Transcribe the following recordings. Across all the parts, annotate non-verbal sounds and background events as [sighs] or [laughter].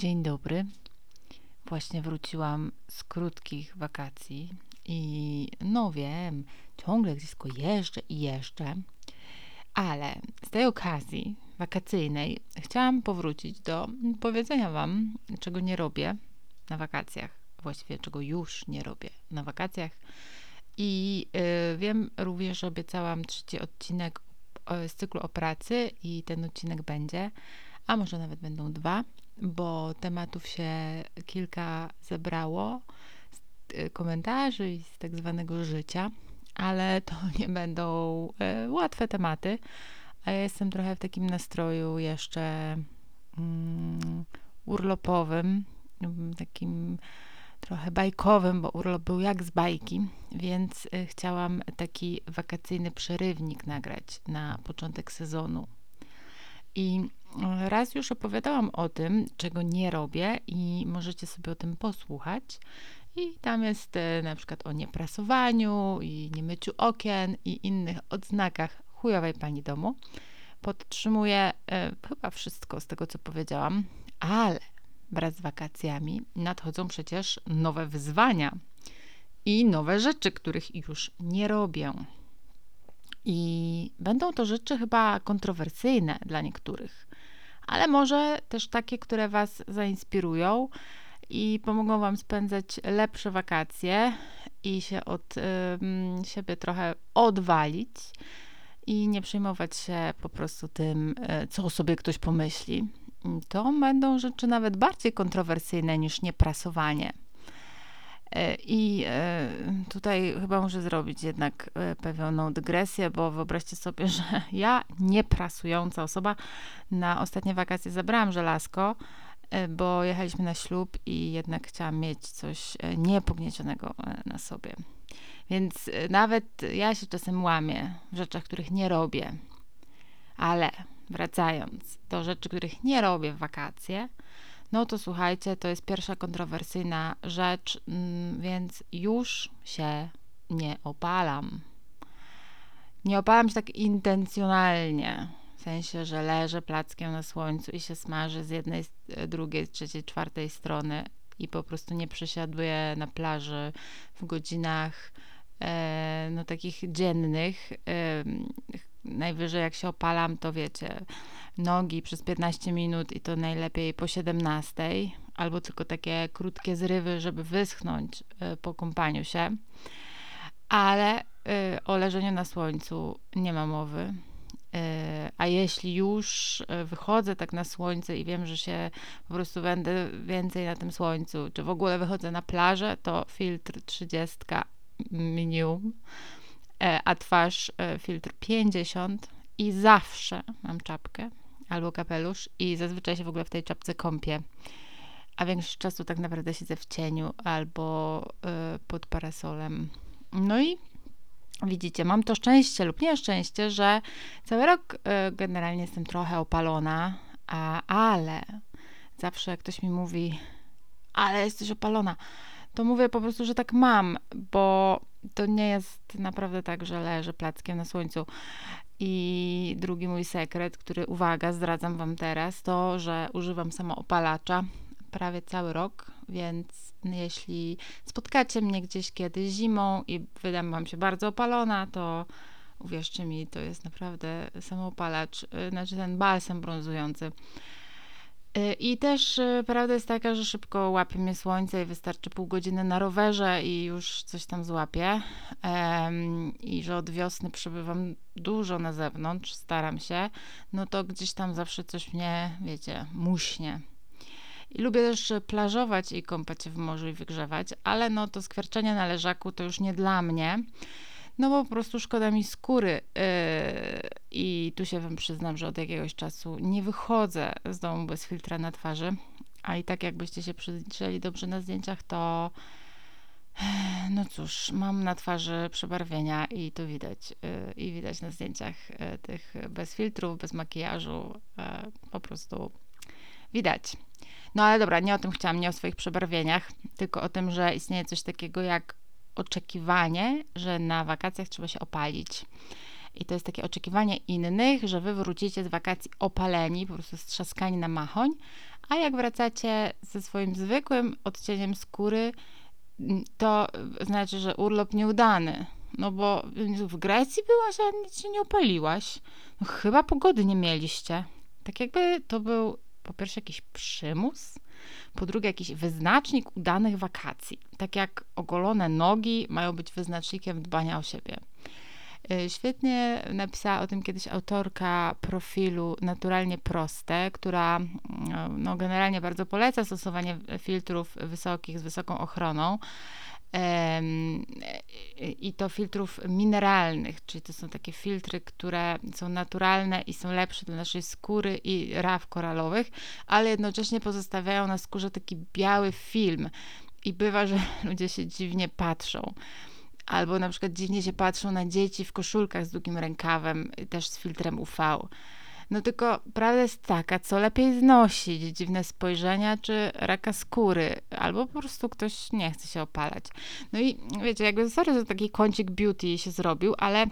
Dzień dobry. Właśnie wróciłam z krótkich wakacji i no wiem, ciągle gdzieś tylko jeżdżę i jeżdżę, ale z tej okazji wakacyjnej chciałam powrócić do powiedzenia Wam, czego nie robię na wakacjach, właściwie czego już nie robię na wakacjach. I y, wiem również, że obiecałam trzeci odcinek z cyklu o pracy i ten odcinek będzie, a może nawet będą dwa bo tematów się kilka zebrało z y, komentarzy i z tak zwanego życia, ale to [laughs] nie będą y, łatwe tematy, a ja jestem trochę w takim nastroju jeszcze mm, urlopowym, mm, takim trochę bajkowym, bo urlop był jak z bajki, więc y, chciałam taki wakacyjny przerywnik nagrać na początek sezonu. I raz już opowiadałam o tym, czego nie robię, i możecie sobie o tym posłuchać. I tam jest e, na przykład o nieprasowaniu i niemyciu okien i innych odznakach chujowej pani domu. Podtrzymuję e, chyba wszystko z tego, co powiedziałam, ale wraz z wakacjami nadchodzą przecież nowe wyzwania i nowe rzeczy, których już nie robię. I będą to rzeczy chyba kontrowersyjne dla niektórych, ale może też takie, które Was zainspirują i pomogą Wam spędzać lepsze wakacje i się od y, siebie trochę odwalić i nie przejmować się po prostu tym, y, co o sobie ktoś pomyśli. To będą rzeczy nawet bardziej kontrowersyjne niż nieprasowanie. E, I e, tutaj chyba muszę zrobić jednak e, pewną dygresję, bo wyobraźcie sobie, [laughs] że ja, nieprasująca osoba, na ostatnie wakacje zabrałam żelazko, bo jechaliśmy na ślub i jednak chciałam mieć coś niepogniecionego na sobie. Więc nawet ja się czasem łamię w rzeczach, których nie robię. Ale wracając do rzeczy, których nie robię w wakacje, no to słuchajcie, to jest pierwsza kontrowersyjna rzecz, mm, więc już się nie opalam. Nie opalam się tak intencjonalnie, w sensie, że leżę plackiem na słońcu i się smaży z jednej, drugiej, trzeciej, czwartej strony i po prostu nie przesiaduję na plaży w godzinach e, no takich dziennych. Najwyżej jak się opalam, to wiecie, nogi przez 15 minut i to najlepiej po 17, albo tylko takie krótkie zrywy, żeby wyschnąć y, po kąpaniu się. Ale y, o leżeniu na słońcu nie ma mowy. Y, a jeśli już wychodzę tak na słońce i wiem, że się po prostu będę więcej na tym słońcu, czy w ogóle wychodzę na plażę, to filtr 30 minimum, a twarz filtr 50 i zawsze mam czapkę albo kapelusz i zazwyczaj się w ogóle w tej czapce kąpię. A większość czasu tak naprawdę siedzę w cieniu albo y, pod parasolem. No i widzicie, mam to szczęście lub nieszczęście, że cały rok generalnie jestem trochę opalona, a, ale zawsze jak ktoś mi mówi, ale jesteś opalona, to mówię po prostu, że tak mam, bo to nie jest naprawdę tak, że leżę plackiem na słońcu. I drugi mój sekret, który, uwaga, zdradzam Wam teraz, to, że używam samoopalacza prawie cały rok, więc jeśli spotkacie mnie gdzieś kiedyś zimą i wydam Wam się bardzo opalona, to uwierzcie mi, to jest naprawdę samoopalacz, y, znaczy ten balsam brązujący. Y, I też y, prawda jest taka, że szybko łapie mnie słońce i wystarczy pół godziny na rowerze i już coś tam złapię. I że od wiosny przebywam dużo na zewnątrz, staram się, no to gdzieś tam zawsze coś mnie, wiecie, muśnie. I lubię też plażować i kąpać się w morzu i wygrzewać, ale no to skwierczenie na leżaku to już nie dla mnie. No bo po prostu szkoda mi skóry. Yy, I tu się wam przyznam, że od jakiegoś czasu nie wychodzę z domu bez filtra na twarzy. A i tak jakbyście się przyjrzeli dobrze na zdjęciach, to [sighs] no cóż, mam na twarzy przebarwienia i to widać. Yy, I widać na zdjęciach yy, tych bez filtrów, bez makijażu. Po prostu widać. No ale dobra, nie o tym chciałam, nie o swoich przebarwieniach, tylko o tym, że istnieje coś takiego jak oczekiwanie, że na wakacjach trzeba się opalić. I to jest takie oczekiwanie innych, że wy wrócicie z wakacji opaleni, po prostu strzaskani na machoń, A jak wracacie ze swoim zwykłym odcieniem skóry, to znaczy, że urlop nieudany. No bo w Grecji byłaś, a nic się nie opaliłaś. No chyba pogody nie mieliście. Tak jakby to był po pierwsze jakiś przymus, po drugie jakiś wyznacznik udanych wakacji. Tak jak ogolone nogi mają być wyznacznikiem dbania o siebie. Y, świetnie napisała o tym kiedyś autorka profilu Naturalnie Proste, która mm, no, generalnie bardzo poleca stosowanie filtrów wysokich z wysoką ochroną. I to filtrów mineralnych, czyli to są takie filtry, które są naturalne i są lepsze dla naszej skóry i raw koralowych, ale jednocześnie pozostawiają na skórze taki biały film. I bywa, że [laughs] ludzie się dziwnie patrzą. Albo na przykład dziwnie się patrzą na dzieci w koszulkach z długim rękawem, też z filtrem UV. No tylko prawda jest taka, co lepiej znosić, dziwne spojrzenia czy raka skóry, albo po prostu ktoś nie chce się opalać. No i wiecie, jakby sorry, że taki kącik beauty się zrobił, ale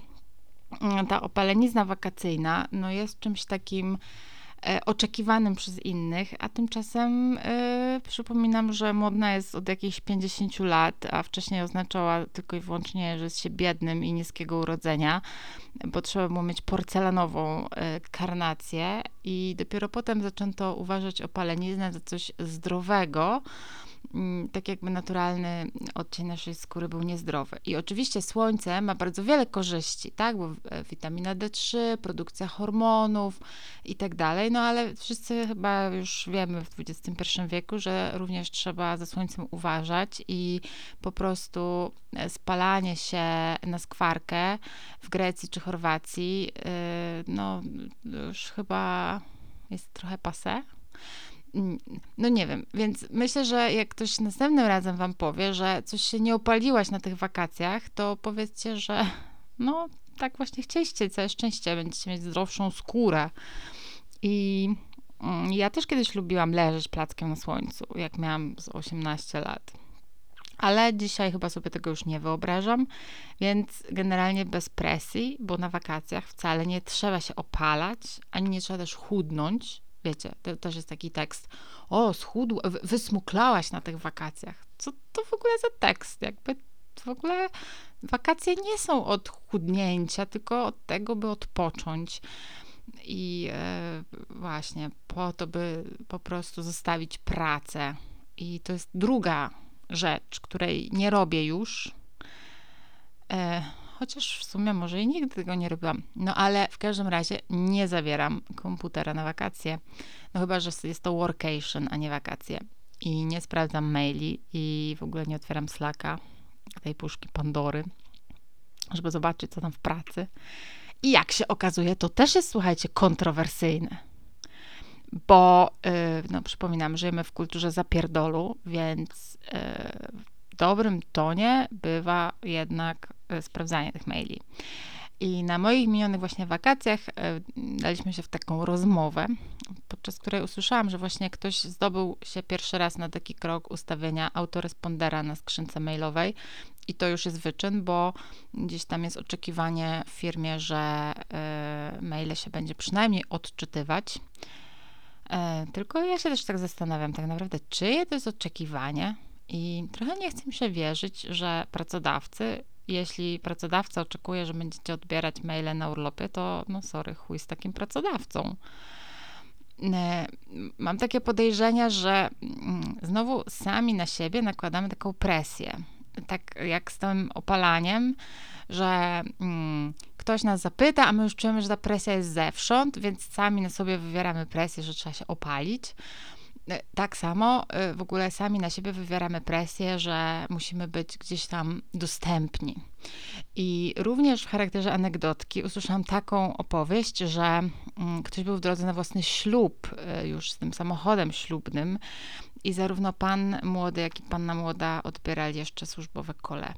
mm, ta opalenizna wakacyjna, no jest czymś takim oczekiwanym przez innych, a tymczasem y, przypominam, że modna jest od jakichś 50 lat, a wcześniej oznaczała tylko i wyłącznie, że jest się biednym i niskiego urodzenia, bo trzeba było mieć porcelanową y, karnację i dopiero potem zaczęto uważać opaleniznę za coś zdrowego, tak jakby naturalny odcień naszej skóry był niezdrowy. I oczywiście słońce ma bardzo wiele korzyści, tak, bo e, witamina D3, produkcja hormonów i tak dalej, no ale wszyscy chyba już wiemy w XXI wieku, że również trzeba ze słońcem uważać i po prostu e, spalanie się na skwarkę w Grecji czy Chorwacji, e, no już chyba jest trochę pase. No nie wiem, więc myślę, że jak ktoś następnym razem wam powie, że coś się nie opaliłaś na tych wakacjach, to powiedzcie, że no tak właśnie chcieliście, całe szczęście, będziecie mieć zdrowszą skórę. I mm, ja też kiedyś lubiłam leżeć plackiem na słońcu, jak miałam z 18 lat. Ale dzisiaj chyba sobie tego już nie wyobrażam, więc generalnie bez presji, bo na wakacjach wcale nie trzeba się opalać, ani nie trzeba też chudnąć, wiecie, to też jest taki tekst, o, schudł, wysmuklałaś na tych wakacjach. Co to w ogóle za tekst? Jakby w ogóle wakacje nie są od chudnięcia, tylko od tego, by odpocząć. I e, właśnie po to, by po prostu zostawić pracę. I to jest druga rzecz, której nie robię już. Chociaż w sumie może i nigdy tego nie robiłam. No ale w każdym razie nie zabieram komputera na wakacje. No chyba, że jest to workation, a nie wakacje. I nie sprawdzam maili i w ogóle nie otwieram Slacka, tej puszki Pandory, żeby zobaczyć, co tam w pracy. I jak się okazuje, to też jest, słuchajcie, kontrowersyjne. Bo, yy, no przypominam, żyjemy w kulturze zapierdolu, więc yy, w dobrym tonie bywa jednak sprawdzanie tych maili. I na moich minionych właśnie wakacjach e, daliśmy się w taką rozmowę, podczas której usłyszałam, że właśnie ktoś zdobył się pierwszy raz na taki krok ustawienia autorespondera na skrzynce mailowej i to już jest wyczyn, bo gdzieś tam jest oczekiwanie w firmie, że y, maile się będzie przynajmniej odczytywać. tylko ja się też tak zastanawiam, tak naprawdę, czyje to jest oczekiwanie? I trochę nie chcę mi się wierzyć, że pracodawcy jeśli pracodawca oczekuje, że będziecie odbierać maile na urlopie, to no sorry, chuj z takim pracodawcą. E, mam takie podejrzenia, że mm, znowu sami na siebie nakładamy taką presję. Tak jak z tym opalaniem, że mm, ktoś nas zapyta, a my już czujemy, że ta presja jest zewsząd, więc sami na sobie wywieramy presję, że trzeba się opalić. E, tak samo e, w ogóle sami na siebie wywieramy presję, że musimy być gdzieś tam dostępni. I również w charakterze anegdotki usłyszałam taką opowieść, że mm, ktoś był w drodze na własny ślub e, już z tym samochodem ślubnym i zarówno pan młody, jak i panna młoda odbierali jeszcze służbowe kole.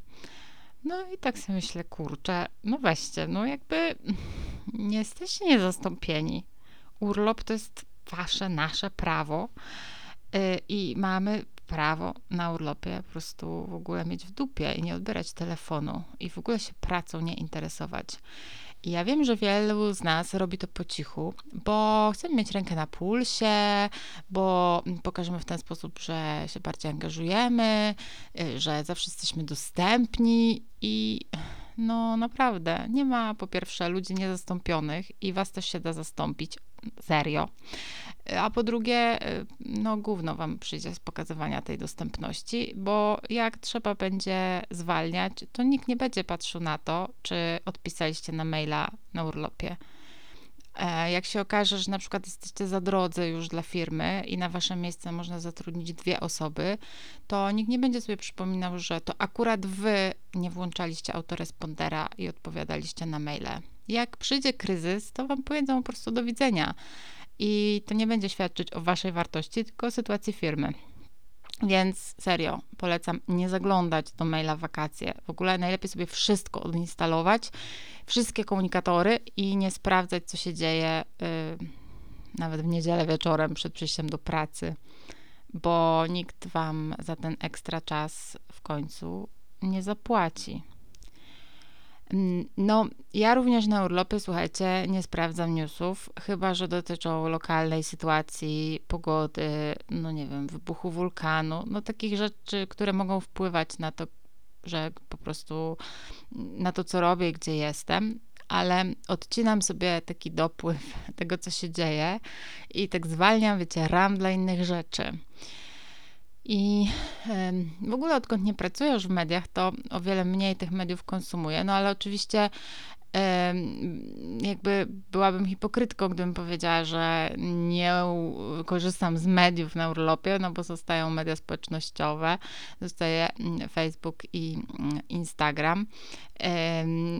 No i tak sobie myślę, kurczę, no weźcie, no jakby nie jesteście niezastąpieni. Urlop to jest wasze, nasze prawo y, i mamy prawo na urlopie po prostu w ogóle mieć w dupie i nie odbierać telefonu i w ogóle się pracą nie interesować. I ja wiem, że wielu z nas robi to po cichu, bo chcemy mieć rękę na pulsie, bo pokażemy w ten sposób, że się bardziej angażujemy, y, że zawsze jesteśmy dostępni i no naprawdę nie ma po pierwsze ludzi niezastąpionych i was też się da zastąpić. Serio. A po drugie, no gówno wam przyjdzie z pokazywania tej dostępności, bo jak trzeba będzie zwalniać, to nikt nie będzie patrzył na to, czy odpisaliście na maila na urlopie. E, jak się okaże, że na przykład jesteście za drodzy już dla firmy i na wasze miejsce można zatrudnić dwie osoby, to nikt nie będzie sobie przypominał, że to akurat wy nie włączaliście autorespondera i odpowiadaliście na maile. Jak przyjdzie kryzys, to wam powiedzą po prostu do widzenia. I to nie będzie świadczyć o waszej wartości, tylko o sytuacji firmy. Więc serio, polecam nie zaglądać do maila w wakacje. W ogóle najlepiej sobie wszystko odinstalować, wszystkie komunikatory i nie sprawdzać, co się dzieje yy, nawet w niedzielę wieczorem przed przyjściem do pracy, bo nikt wam za ten ekstra czas w końcu nie zapłaci. Mm, no, ja również na urlopie, słuchajcie, nie sprawdzam newsów, chyba że dotyczą lokalnej sytuacji, pogody, no nie wiem, wybuchu wulkanu, no takich rzeczy, które mogą wpływać na to, że po prostu na to, co robię, gdzie jestem, ale odcinam sobie taki dopływ [laughs] tego, co się dzieje i tak zwalniam, wiecie, ram dla innych rzeczy. I w ogóle odkąd nie pracuję już w mediach, to o wiele mniej tych mediów konsumuję. No ale oczywiście jakby byłabym hipokrytką, gdybym powiedziała, że nie korzystam z mediów na urlopie, no bo zostają media społecznościowe, zostaje mm, Facebook i mm, Instagram.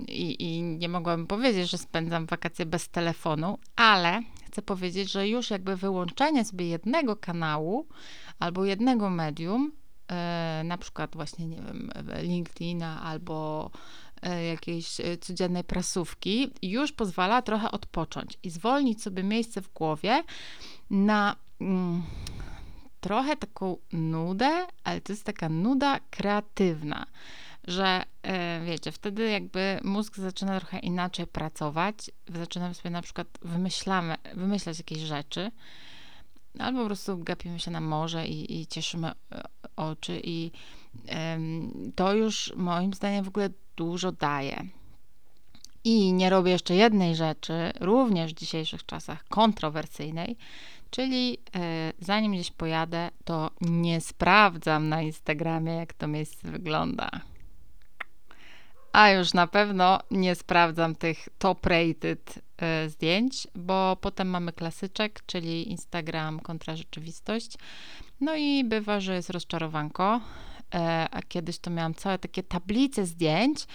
I, I nie mogłabym powiedzieć, że spędzam wakacje bez telefonu, ale chcę powiedzieć, że już jakby wyłączenie sobie jednego kanału albo jednego medium, e, na przykład właśnie, nie wiem, LinkedIna albo e, jakiejś e, codziennej prasówki, już pozwala trochę odpocząć i zwolnić sobie miejsce w głowie na mm, trochę taką nudę, ale to jest taka nuda kreatywna, że wiecie, wtedy jakby mózg zaczyna trochę inaczej pracować, zaczynamy sobie na przykład wymyślamy, wymyślać jakieś rzeczy, albo po prostu gapimy się na morze i, i cieszymy e, oczy i to już moim zdaniem w ogóle dużo daje. I nie robię jeszcze jednej rzeczy, również w dzisiejszych czasach kontrowersyjnej, czyli e, zanim gdzieś pojadę, to nie sprawdzam na Instagramie, jak to miejsce wygląda. A już na pewno nie sprawdzam tych top rated y, zdjęć, bo potem mamy klasyczek, czyli Instagram kontra rzeczywistość. No i bywa, że jest rozczarowanko. E, a kiedyś to miałam całe takie tablice zdjęć,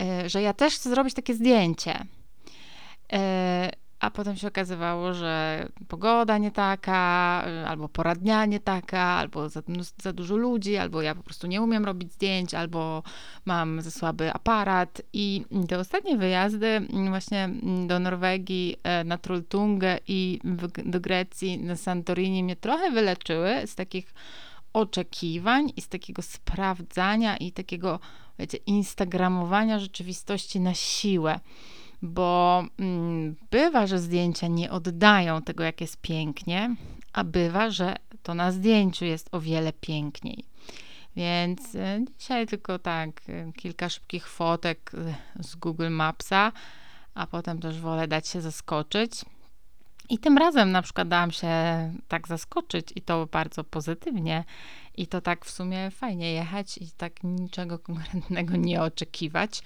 e, że ja też chcę zrobić takie zdjęcie. A potem się okazywało, że pogoda nie taka, y, albo pora dnia nie taka, albo za, za, dużo ludzi, albo ja po prostu nie umiem robić zdjęć, albo mam za słaby aparat. I te ostatnie wyjazdy właśnie do Norwegii, e, na Trolltungę i do Grecji, na Santorini mnie trochę wyleczyły z takich oczekiwań i z takiego sprawdzania i takiego, wiecie, instagramowania rzeczywistości na siłę bo mm, bywa, że zdjęcia nie oddają tego, jak jest pięknie, a bywa, że to na zdjęciu jest o wiele piękniej. Więc y, dzisiaj tylko tak, y, kilka szybkich fotek y, z Google Mapsa, a potem też wolę dać się zaskoczyć. I tym razem na przykład dałam się tak zaskoczyć i to bardzo pozytywnie. I to tak w sumie fajnie jechać i tak niczego konkretnego nie oczekiwać.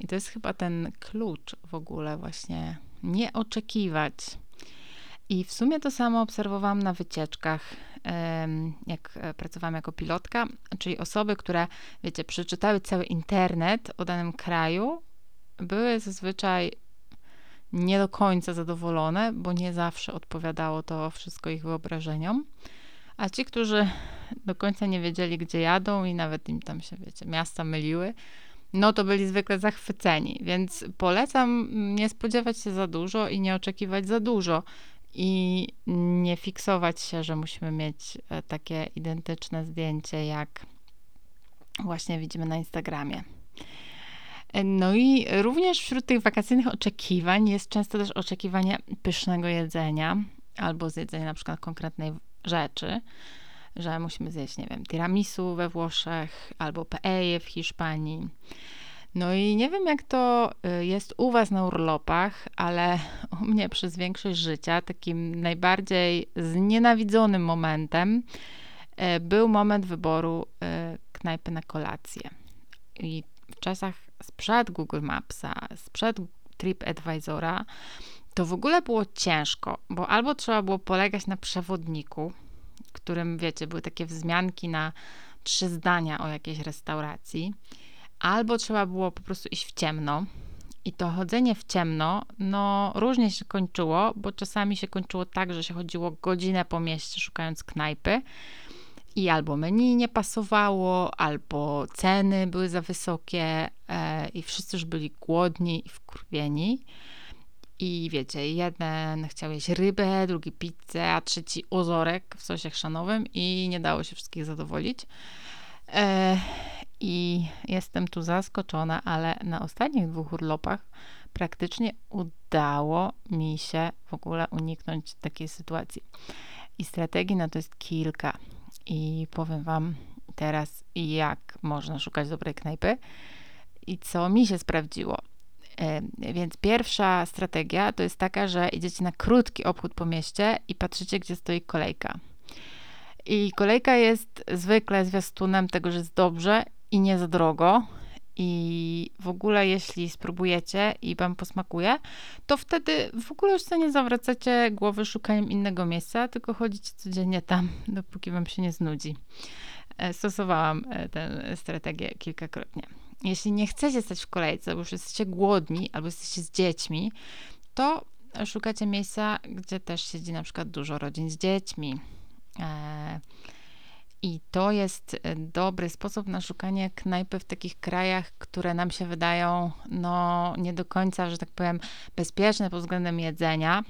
I to jest chyba ten klucz w ogóle, właśnie nie oczekiwać. I w sumie to samo obserwowałam na wycieczkach, jak e, pracowałam jako pilotka, czyli osoby, które, wiecie, przeczytały cały internet o danym kraju, były zazwyczaj nie do końca zadowolone, bo nie zawsze odpowiadało to wszystko ich wyobrażeniom. A ci, którzy do końca nie wiedzieli, gdzie jadą i nawet im tam się, wiecie, miasta myliły, no to byli zwykle zachwyceni. Więc polecam nie spodziewać się za dużo i nie oczekiwać za dużo. I nie fiksować się, że musimy mieć e, takie identyczne zdjęcie, jak właśnie widzimy na Instagramie. No i również wśród tych wakacyjnych oczekiwań jest często też oczekiwanie pysznego jedzenia albo zjedzenia na przykład konkretnej rzeczy, że musimy zjeść, nie wiem, tiramisu we Włoszech albo paella w Hiszpanii. No i nie wiem, jak to y, jest u Was na urlopach, ale u mnie przez większość życia takim najbardziej znienawidzonym momentem y, był moment wyboru y, knajpy na kolację. I w czasach sprzed Google Mapsa, sprzed TripAdvisora, to w ogóle było ciężko, bo albo trzeba było polegać na przewodniku, którym, wiecie, były takie wzmianki na trzy zdania o jakiejś restauracji, albo trzeba było po prostu iść w ciemno. I to chodzenie w ciemno, no różnie się kończyło, bo czasami się kończyło tak, że się chodziło godzinę po mieście szukając knajpy i albo menu nie pasowało, albo ceny były za wysokie e, i wszyscy już byli głodni i wkurwieni. I wiecie, jeden chciał jeść rybę, drugi pizzę, a trzeci ozorek w sosie chrzanowym i nie dało się wszystkich zadowolić. E, I jestem tu zaskoczona, ale na ostatnich dwóch urlopach praktycznie udało mi się w ogóle uniknąć takiej sytuacji. I strategii na to jest kilka. I powiem Wam teraz, jak można szukać dobrej knajpy i co mi się sprawdziło. Więc pierwsza strategia to jest taka, że idziecie na krótki obchód po mieście i patrzycie, gdzie stoi kolejka. I kolejka jest zwykle zwiastunem tego, że jest dobrze i nie za drogo. I w ogóle, jeśli spróbujecie i wam posmakuje, to wtedy w ogóle już sobie nie zawracacie głowy szukaniem innego miejsca, tylko chodzicie codziennie tam, dopóki wam się nie znudzi. E, stosowałam e, tę strategię kilkakrotnie. Jeśli nie chcecie stać w kolejce, bo już jesteście głodni albo jesteście z dziećmi, to szukacie miejsca, gdzie też siedzi na przykład dużo rodzin z dziećmi. E, I to jest dobry sposób na szukanie knajpy w takich krajach, które nam się wydają no, nie do końca, że tak powiem, bezpieczne pod względem jedzenia.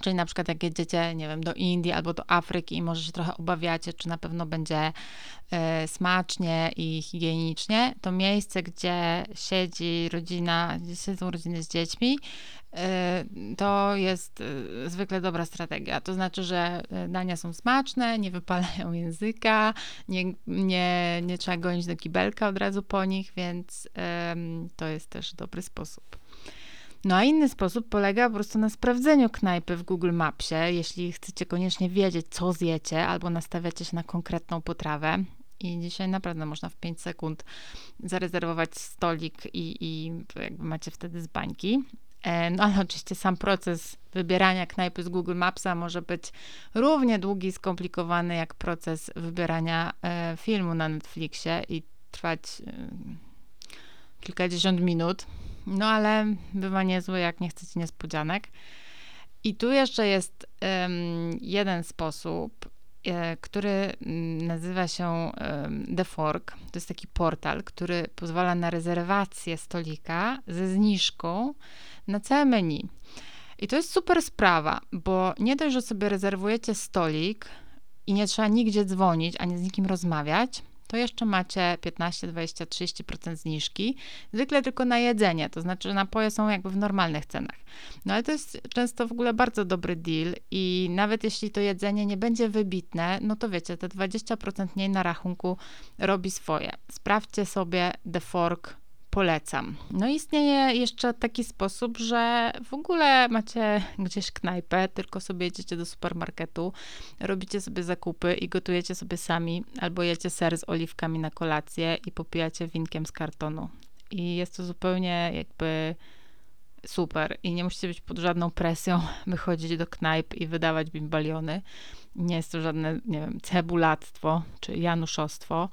Czyli na przykład jak jedziecie, nie wiem, do Indii albo do Afryki i może się trochę obawiacie, czy na pewno będzie y, smacznie i higienicznie, to miejsce, gdzie siedzi rodzina, gdzie siedzą rodziny z dziećmi, y, to jest y, zwykle dobra strategia. To znaczy, że dania są smaczne, nie wypalają [laughs] języka, nie, nie, nie trzeba gonić do kibelka od razu po nich, więc to jest też dobry sposób. No a inny sposób polega po prostu na sprawdzeniu knajpy w Google Mapsie, jeśli chcecie koniecznie wiedzieć, co zjecie, albo nastawiacie się na konkretną potrawę. I dzisiaj naprawdę można w 5 sekund zarezerwować stolik i, i jakby macie wtedy z. E, no ale oczywiście sam proces wybierania knajpy z Google Mapsa może być równie długi i skomplikowany jak proces wybierania e, filmu na Netflixie i trwać e, kilkadziesiąt minut. No ale bywa niezły, jak nie chcecie niespodzianek. I tu jeszcze jest um, jeden sposób, e, który mm, nazywa się um, The Fork. To jest taki portal, który pozwala na rezerwację stolika ze zniżką na całe menu. I to jest super sprawa, bo nie dość, że sobie rezerwujecie stolik i nie trzeba nigdzie dzwonić ani z nikim rozmawiać, to jeszcze macie 15, 20, 30% zniżki, zwykle tylko na jedzenie, to znaczy, że napoje są jakby w normalnych cenach. No ale to jest często w ogóle bardzo dobry deal i nawet jeśli to jedzenie nie będzie wybitne, no to wiecie, te 20% mniej na rachunku robi swoje. Sprawdźcie sobie The Fork polecam. No istnieje jeszcze taki sposób, że w ogóle macie gdzieś knajpę, tylko sobie jedziecie do supermarketu, robicie sobie zakupy i gotujecie sobie sami, albo jecie ser z oliwkami na kolację i popijacie winkiem z kartonu. I jest to zupełnie jakby super i nie musicie być pod żadną presją [laughs] wychodzić do knajp i wydawać bimbaliony. Nie jest to żadne, nie wiem, cebulactwo czy januszostwo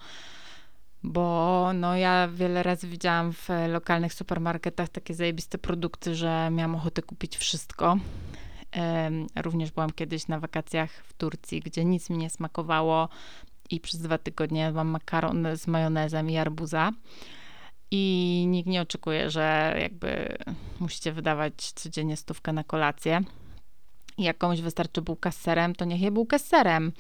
bo no ja wiele razy widziałam w lokalnych supermarketach takie zajebiste produkty, że miałam ochotę kupić wszystko. Również byłam kiedyś na wakacjach w Turcji, gdzie nic mi nie smakowało i przez dwa tygodnie jadłam makaron z majonezem i arbuza. I nikt nie oczekuje, że jakby musicie wydawać codziennie stówkę na kolację. I jak komuś wystarczy bułka z serem, to niech je bułkę z serem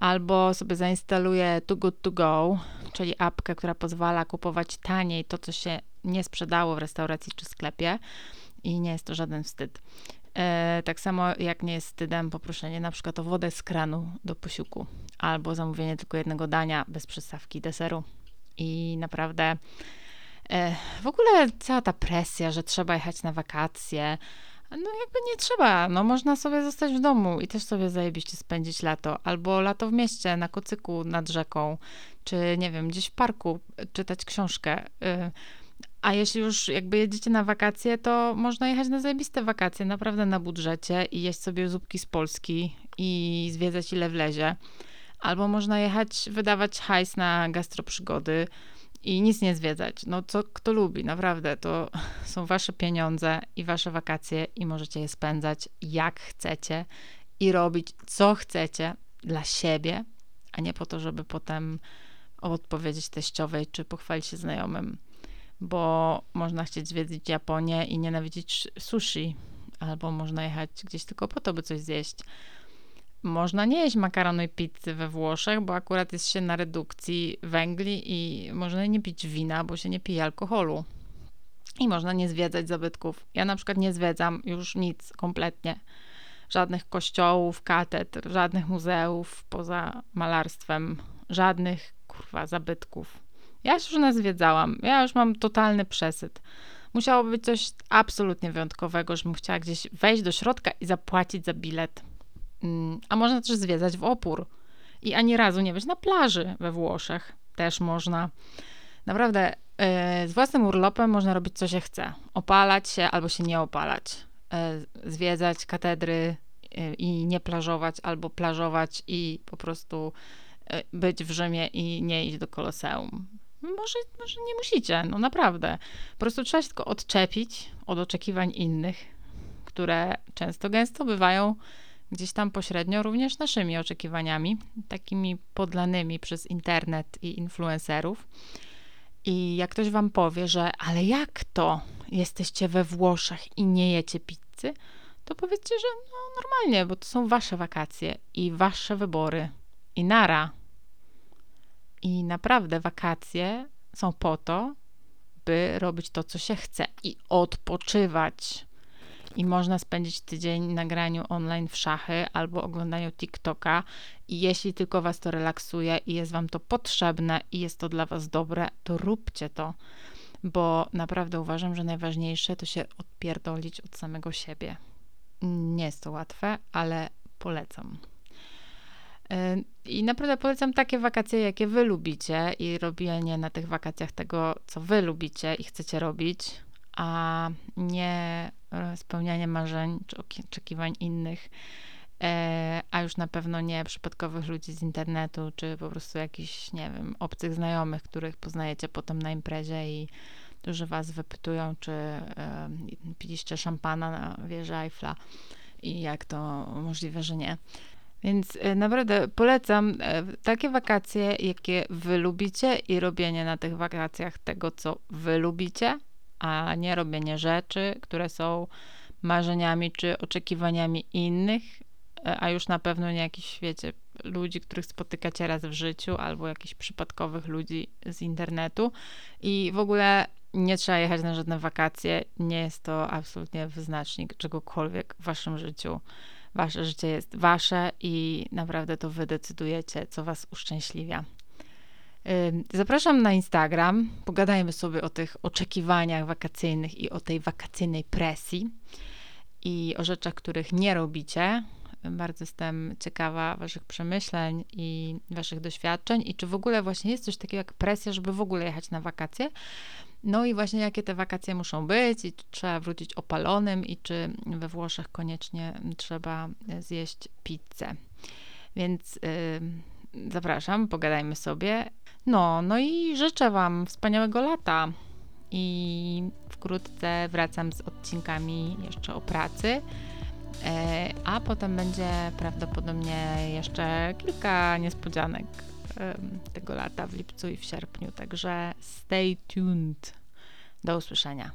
albo sobie zainstaluję Too Good To Go, czyli apkę, która pozwala kupować taniej to, co się nie sprzedało w restauracji czy sklepie i nie jest to żaden wstyd. E, tak samo jak nie jest wstydem poproszenie na przykład o wodę z kranu do posiłku albo zamówienie tylko jednego dania bez przystawki deseru. I naprawdę e, w ogóle cała ta presja, że trzeba jechać na wakacje, no jakby nie trzeba, no można sobie zostać w domu i też sobie zajebiście spędzić lato, albo lato w mieście, na kocyku nad rzeką, czy nie wiem, gdzieś w parku czytać książkę. Y, a jeśli już jakby jedziecie na wakacje, to można jechać na zajebiste wakacje, naprawdę na budżecie i jeść sobie zupki z Polski i zwiedzać ile wlezie. Albo można jechać, wydawać hajs na gastroprzygody, i nic nie zwiedzać. No co kto lubi, naprawdę, to [laughs] są wasze pieniądze i wasze wakacje i możecie je spędzać jak chcecie i robić co chcecie dla siebie, a nie po to, żeby potem odpowiedzieć teściowej czy pochwalić się znajomym, bo można chcieć zwiedzić Japonię i nienawidzić sushi, albo można jechać gdzieś tylko po to, by coś zjeść. Można nie jeść makaronu i pizzy we Włoszech, bo akurat jest się na redukcji węgli i można nie pić wina, bo się nie pije alkoholu. I można nie zwiedzać zabytków. Ja na przykład nie zwiedzam już nic kompletnie. Żadnych kościołów, katedr, żadnych muzeów poza malarstwem, żadnych kurwa zabytków. Ja już nas zwiedzałam. Ja już mam totalny przesyt. Musiało być coś absolutnie wyjątkowego, żebym chciała gdzieś wejść do środka i zapłacić za bilet. Mm, a można też zwiedzać w opór. I ani razu nie być na plaży we Włoszech. Też można. Naprawdę, yy, z własnym urlopem można robić co się chce. Opalać się albo się nie opalać. Yy, zwiedzać katedry yy, i nie plażować, albo plażować i po prostu być w Rzymie i nie iść do Koloseum. Może, może nie musicie, no naprawdę. Po prostu trzeba się tylko odczepić od oczekiwań innych, które często gęsto bywają gdzieś tam pośrednio również naszymi oczekiwaniami, takimi podlanymi przez internet i influencerów. I jak ktoś wam powie, że ale jak to jesteście we Włoszech i nie jecie pizzy, to powiedzcie, że no normalnie, bo to są wasze wakacje i wasze wybory. I nara. I naprawdę wakacje są po to, by robić to, co się chce i odpoczywać i można spędzić tydzień na graniu online w szachy albo oglądaniu TikToka i jeśli tylko was to relaksuje i jest wam to potrzebne i jest to dla was dobre, to róbcie to, bo naprawdę uważam, że najważniejsze to się odpierdolić od samego siebie. Nie jest to łatwe, ale polecam. Y, I naprawdę polecam takie wakacje, jakie wy lubicie i robienie na tych wakacjach tego, co wy lubicie i chcecie robić, a nie e, spełnianie marzeń czy oczekiwań innych, e, a już na pewno nie przypadkowych ludzi z internetu, czy po prostu jakichś, nie wiem, obcych znajomych, których poznajecie potem na imprezie i którzy was wypytują, czy e, piliście szampana na wieży Eiffla i jak to możliwe, że nie. Więc naprawdę polecam takie wakacje, jakie wy lubicie i robienie na tych wakacjach tego, co wy lubicie a nie robienie rzeczy, które są marzeniami czy oczekiwaniami innych, e, a już na pewno nie jakichś, wiecie, ludzi, których spotykacie raz w życiu, albo jakichś przypadkowych ludzi z internetu. I w ogóle nie trzeba jechać na żadne wakacje. Nie jest to absolutnie wyznacznik czegokolwiek w waszym życiu. Wasze życie jest wasze i naprawdę to wy decydujecie, co was uszczęśliwia. Zapraszam na Instagram. Pogadajmy sobie o tych oczekiwaniach wakacyjnych i o tej wakacyjnej presji i o rzeczach, których nie robicie. Bardzo jestem ciekawa Waszych przemyśleń i Waszych doświadczeń, i czy w ogóle właśnie jest coś takiego jak presja, żeby w ogóle jechać na wakacje. No i właśnie jakie te wakacje muszą być, i czy trzeba wrócić opalonym, i czy we Włoszech koniecznie trzeba zjeść pizzę. Więc yy, zapraszam, pogadajmy sobie. No, no i życzę Wam wspaniałego lata. I wkrótce wracam z odcinkami jeszcze o pracy. E, a potem będzie prawdopodobnie jeszcze kilka niespodzianek tego lata w lipcu i w sierpniu. Także stay tuned. Do usłyszenia.